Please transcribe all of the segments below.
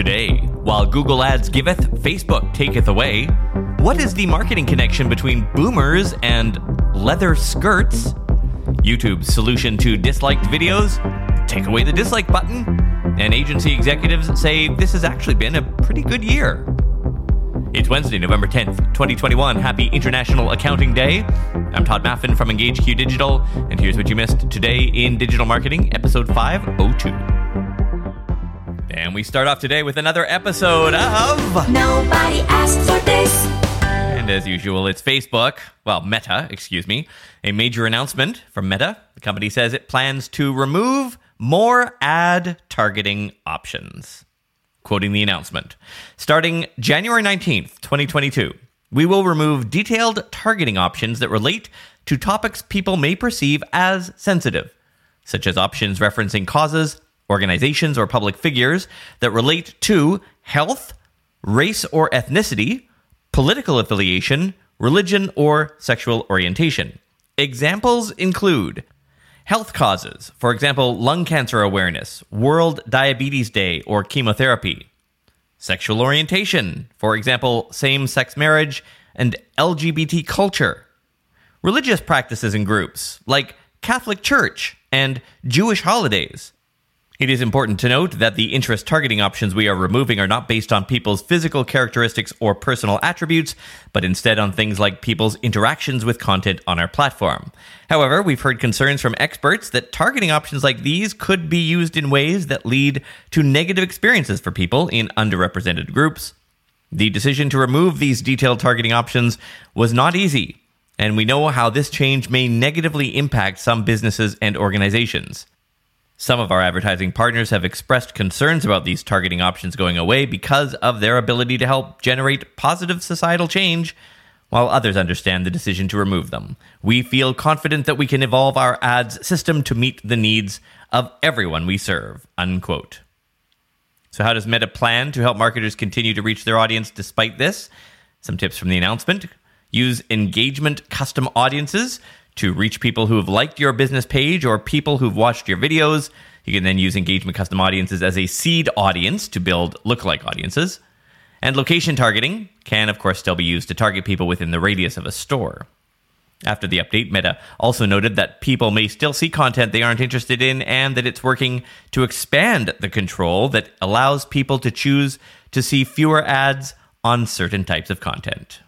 Today, while Google Ads giveth, Facebook taketh away. What is the marketing connection between boomers and leather skirts? YouTube's solution to disliked videos? Take away the dislike button. And agency executives say this has actually been a pretty good year. It's Wednesday, November 10th, 2021. Happy International Accounting Day. I'm Todd Maffin from EngageQ Digital, and here's what you missed today in Digital Marketing, episode 502. And we start off today with another episode of. Nobody asked for this. And as usual, it's Facebook, well, Meta, excuse me, a major announcement from Meta. The company says it plans to remove more ad targeting options. Quoting the announcement Starting January 19th, 2022, we will remove detailed targeting options that relate to topics people may perceive as sensitive, such as options referencing causes, organizations, or public figures that relate to health, race or ethnicity, political affiliation, religion, or sexual orientation. Examples include health causes, for example, lung cancer awareness, World Diabetes Day, or chemotherapy. Sexual orientation, for example, same sex marriage and LGBT culture. Religious practices and groups, like Catholic Church and Jewish holidays. It is important to note that the interest targeting options we are removing are not based on people's physical characteristics or personal attributes, but instead on things like people's interactions with content on our platform. However, we've heard concerns from experts that targeting options like these could be used in ways that lead to negative experiences for people in underrepresented groups. The decision to remove these detailed targeting options was not easy, and we know how this change may negatively impact some businesses and organizations. Some of our advertising partners have expressed concerns about these targeting options going away because of their ability to help generate positive societal change, while others understand the decision to remove them. We feel confident that we can evolve our ads system to meet the needs of everyone we serve. Unquote. So, how does Meta plan to help marketers continue to reach their audience despite this? Some tips from the announcement use engagement custom audiences to reach people who have liked your business page or people who've watched your videos. You can then use engagement custom audiences as a seed audience to build lookalike audiences. And location targeting can, of course, still be used to target people within the radius of a store. After the update, Meta also noted that people may still see content they aren't interested in and that it's working to expand the control that allows people to choose to see fewer ads on certain types of content.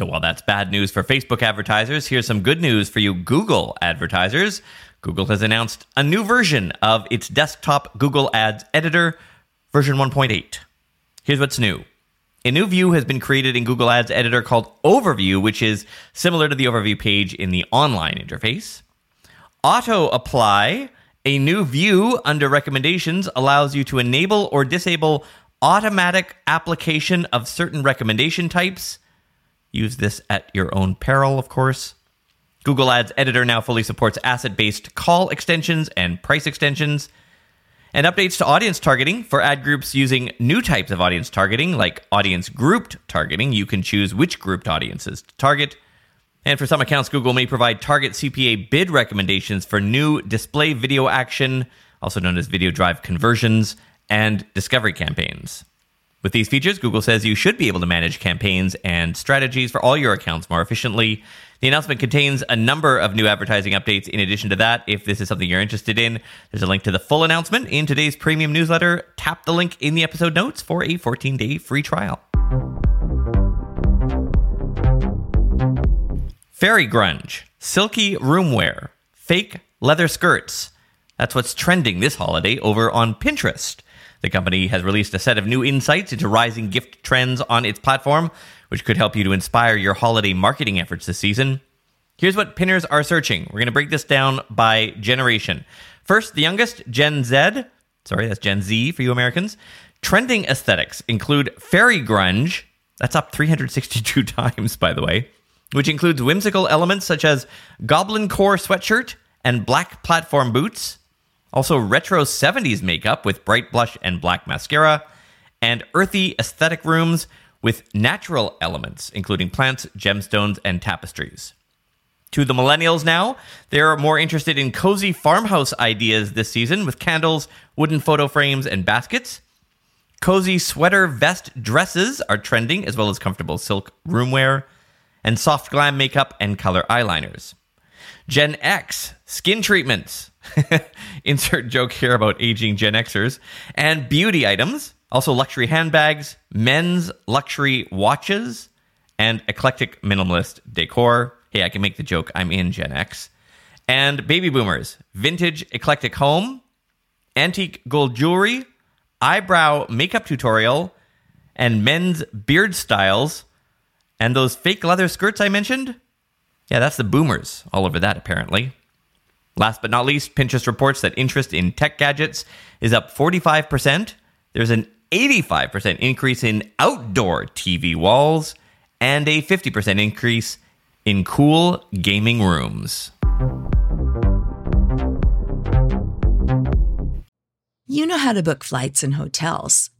So while that's bad news for Facebook advertisers, here's some good news for you Google advertisers. Google has announced a new version of its desktop Google Ads editor, version 1.8. Here's what's new. A new view has been created in Google Ads Editor called Overview, which is similar to the overview page in the online interface. Auto Apply, a new view under recommendations, allows you to enable or disable automatic application of certain recommendation types Use this at your own peril, of course. Google Ads Editor now fully supports asset based call extensions and price extensions. And updates to audience targeting for ad groups using new types of audience targeting, like audience grouped targeting. You can choose which grouped audiences to target. And for some accounts, Google may provide target CPA bid recommendations for new display video action, also known as video drive conversions, and discovery campaigns. With these features, Google says you should be able to manage campaigns and strategies for all your accounts more efficiently. The announcement contains a number of new advertising updates. In addition to that, if this is something you're interested in, there's a link to the full announcement in today's premium newsletter. Tap the link in the episode notes for a 14 day free trial. Fairy grunge, silky roomwear, fake leather skirts. That's what's trending this holiday over on Pinterest. The company has released a set of new insights into rising gift trends on its platform, which could help you to inspire your holiday marketing efforts this season. Here's what pinners are searching. We're going to break this down by generation. First, the youngest, Gen Z. Sorry, that's Gen Z for you Americans. Trending aesthetics include fairy grunge. That's up 362 times, by the way, which includes whimsical elements such as goblin core sweatshirt and black platform boots. Also, retro 70s makeup with bright blush and black mascara, and earthy aesthetic rooms with natural elements, including plants, gemstones, and tapestries. To the millennials now, they're more interested in cozy farmhouse ideas this season with candles, wooden photo frames, and baskets. Cozy sweater vest dresses are trending, as well as comfortable silk roomwear, and soft glam makeup and color eyeliners. Gen X, skin treatments. Insert joke here about aging Gen Xers. And beauty items, also luxury handbags, men's luxury watches, and eclectic minimalist decor. Hey, I can make the joke, I'm in Gen X. And baby boomers, vintage eclectic home, antique gold jewelry, eyebrow makeup tutorial, and men's beard styles. And those fake leather skirts I mentioned? Yeah, that's the boomers all over that, apparently. Last but not least, Pinterest reports that interest in tech gadgets is up 45%. There's an 85% increase in outdoor TV walls and a 50% increase in cool gaming rooms. You know how to book flights and hotels.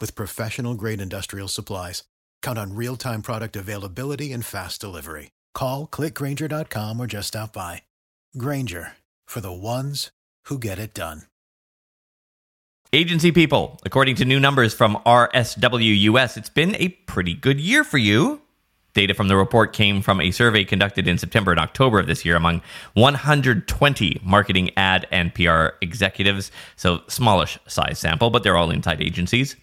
with professional grade industrial supplies. Count on real time product availability and fast delivery. Call clickgrainger.com or just stop by. Grainger for the ones who get it done. Agency people, according to new numbers from RSW US, it's been a pretty good year for you. Data from the report came from a survey conducted in September and October of this year among 120 marketing ad and PR executives. So, smallish size sample, but they're all inside agencies.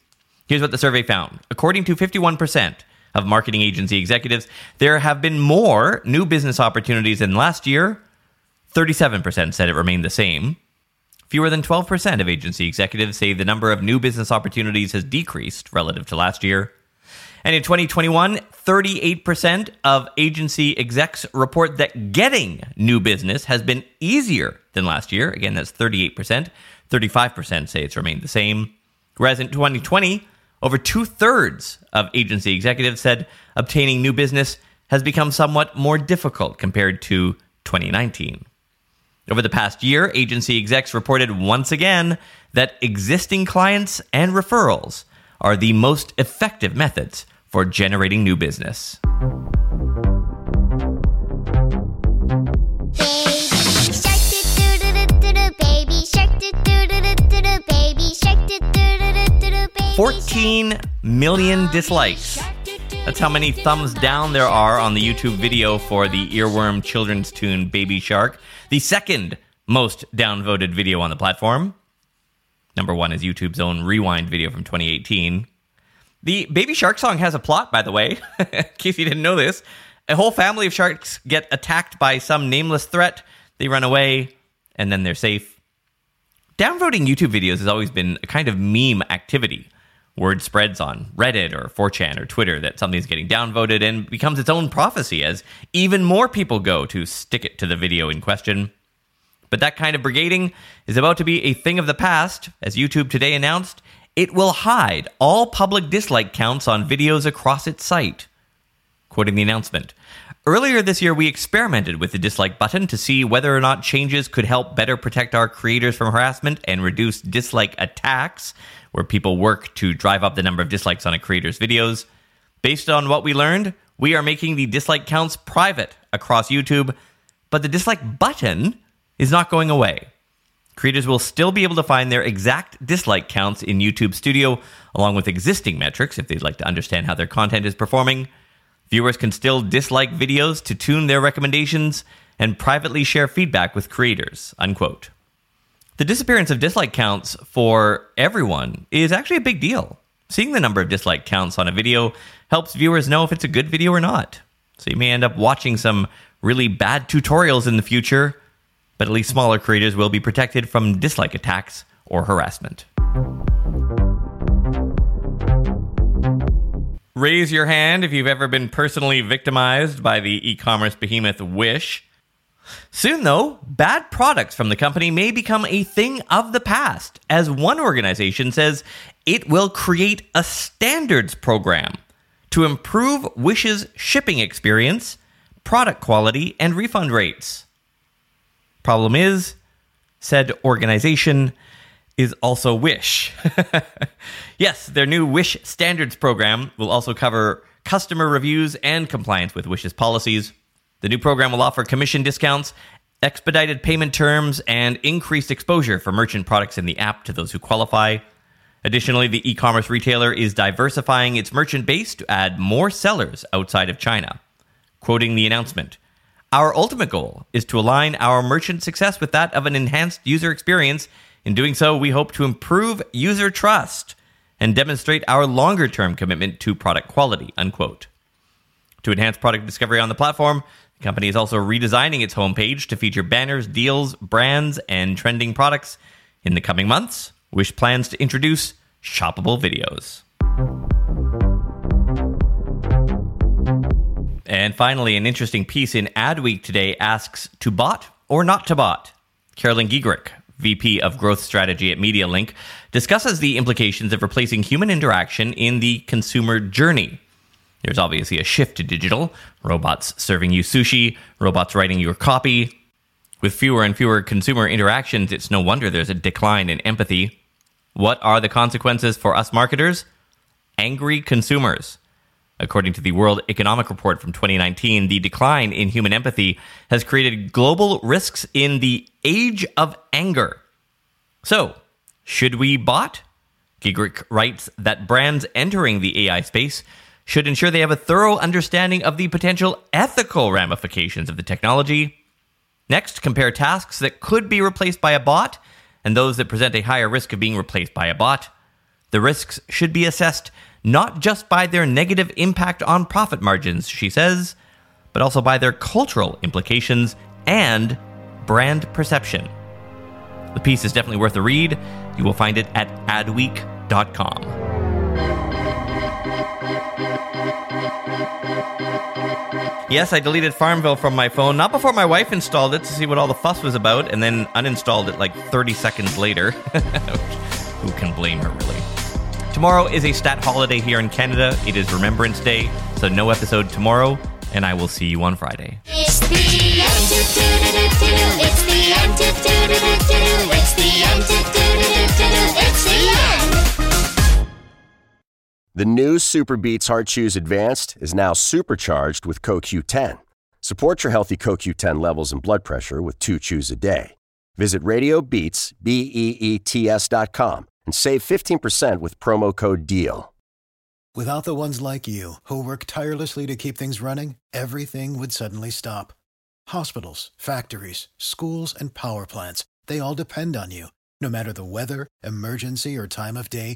Here's what the survey found. According to 51% of marketing agency executives, there have been more new business opportunities than last year. 37% said it remained the same. Fewer than 12% of agency executives say the number of new business opportunities has decreased relative to last year. And in 2021, 38% of agency execs report that getting new business has been easier than last year. Again, that's 38%. 35% say it's remained the same. Whereas in 2020, over two thirds of agency executives said obtaining new business has become somewhat more difficult compared to 2019. Over the past year, agency execs reported once again that existing clients and referrals are the most effective methods for generating new business. 14 million dislikes. That's how many thumbs down there are on the YouTube video for the earworm children's tune Baby Shark, the second most downvoted video on the platform. Number one is YouTube's own Rewind video from 2018. The Baby Shark song has a plot, by the way, in case you didn't know this. A whole family of sharks get attacked by some nameless threat. They run away, and then they're safe. Downvoting YouTube videos has always been a kind of meme activity. Word spreads on Reddit or 4chan or Twitter that something's getting downvoted and becomes its own prophecy as even more people go to stick it to the video in question. But that kind of brigading is about to be a thing of the past, as YouTube today announced it will hide all public dislike counts on videos across its site. Quoting the announcement Earlier this year, we experimented with the dislike button to see whether or not changes could help better protect our creators from harassment and reduce dislike attacks, where people work to drive up the number of dislikes on a creator's videos. Based on what we learned, we are making the dislike counts private across YouTube, but the dislike button is not going away. creators will still be able to find their exact dislike counts in YouTube Studio, along with existing metrics if they'd like to understand how their content is performing. Viewers can still dislike videos to tune their recommendations and privately share feedback with creators. Unquote. The disappearance of dislike counts for everyone is actually a big deal. Seeing the number of dislike counts on a video helps viewers know if it's a good video or not. So you may end up watching some really bad tutorials in the future, but at least smaller creators will be protected from dislike attacks or harassment. Raise your hand if you've ever been personally victimized by the e commerce behemoth Wish. Soon, though, bad products from the company may become a thing of the past, as one organization says it will create a standards program to improve Wish's shipping experience, product quality, and refund rates. Problem is, said organization is also Wish. yes, their new Wish standards program will also cover customer reviews and compliance with Wish's policies. The new program will offer commission discounts, expedited payment terms, and increased exposure for merchant products in the app to those who qualify. Additionally, the e commerce retailer is diversifying its merchant base to add more sellers outside of China. Quoting the announcement, our ultimate goal is to align our merchant success with that of an enhanced user experience. In doing so, we hope to improve user trust and demonstrate our longer term commitment to product quality. Unquote. To enhance product discovery on the platform, the company is also redesigning its homepage to feature banners, deals, brands, and trending products. In the coming months, Wish plans to introduce shoppable videos. And finally, an interesting piece in Adweek today asks to bot or not to bot? Carolyn Giegrick, VP of Growth Strategy at MediaLink, discusses the implications of replacing human interaction in the consumer journey. There's obviously a shift to digital robots serving you sushi, robots writing your copy. With fewer and fewer consumer interactions, it's no wonder there's a decline in empathy. What are the consequences for us marketers? Angry consumers. According to the World Economic Report from 2019, the decline in human empathy has created global risks in the age of anger. So, should we bot? Giegrick writes that brands entering the AI space should ensure they have a thorough understanding of the potential ethical ramifications of the technology. Next, compare tasks that could be replaced by a bot and those that present a higher risk of being replaced by a bot. The risks should be assessed not just by their negative impact on profit margins, she says, but also by their cultural implications and brand perception. The piece is definitely worth a read. You will find it at adweek.com. Yes, I deleted Farmville from my phone, not before my wife installed it to see what all the fuss was about, and then uninstalled it like 30 seconds later. Who can blame her, really? Tomorrow is a stat holiday here in Canada. It is Remembrance Day, so no episode tomorrow, and I will see you on Friday. The new Super Beets Heart Chews Advanced is now supercharged with CoQ10. Support your healthy CoQ10 levels and blood pressure with two chews a day. Visit RadioBeets, B-E-E-T-S dot com and save 15% with promo code DEAL. Without the ones like you, who work tirelessly to keep things running, everything would suddenly stop. Hospitals, factories, schools, and power plants, they all depend on you. No matter the weather, emergency, or time of day,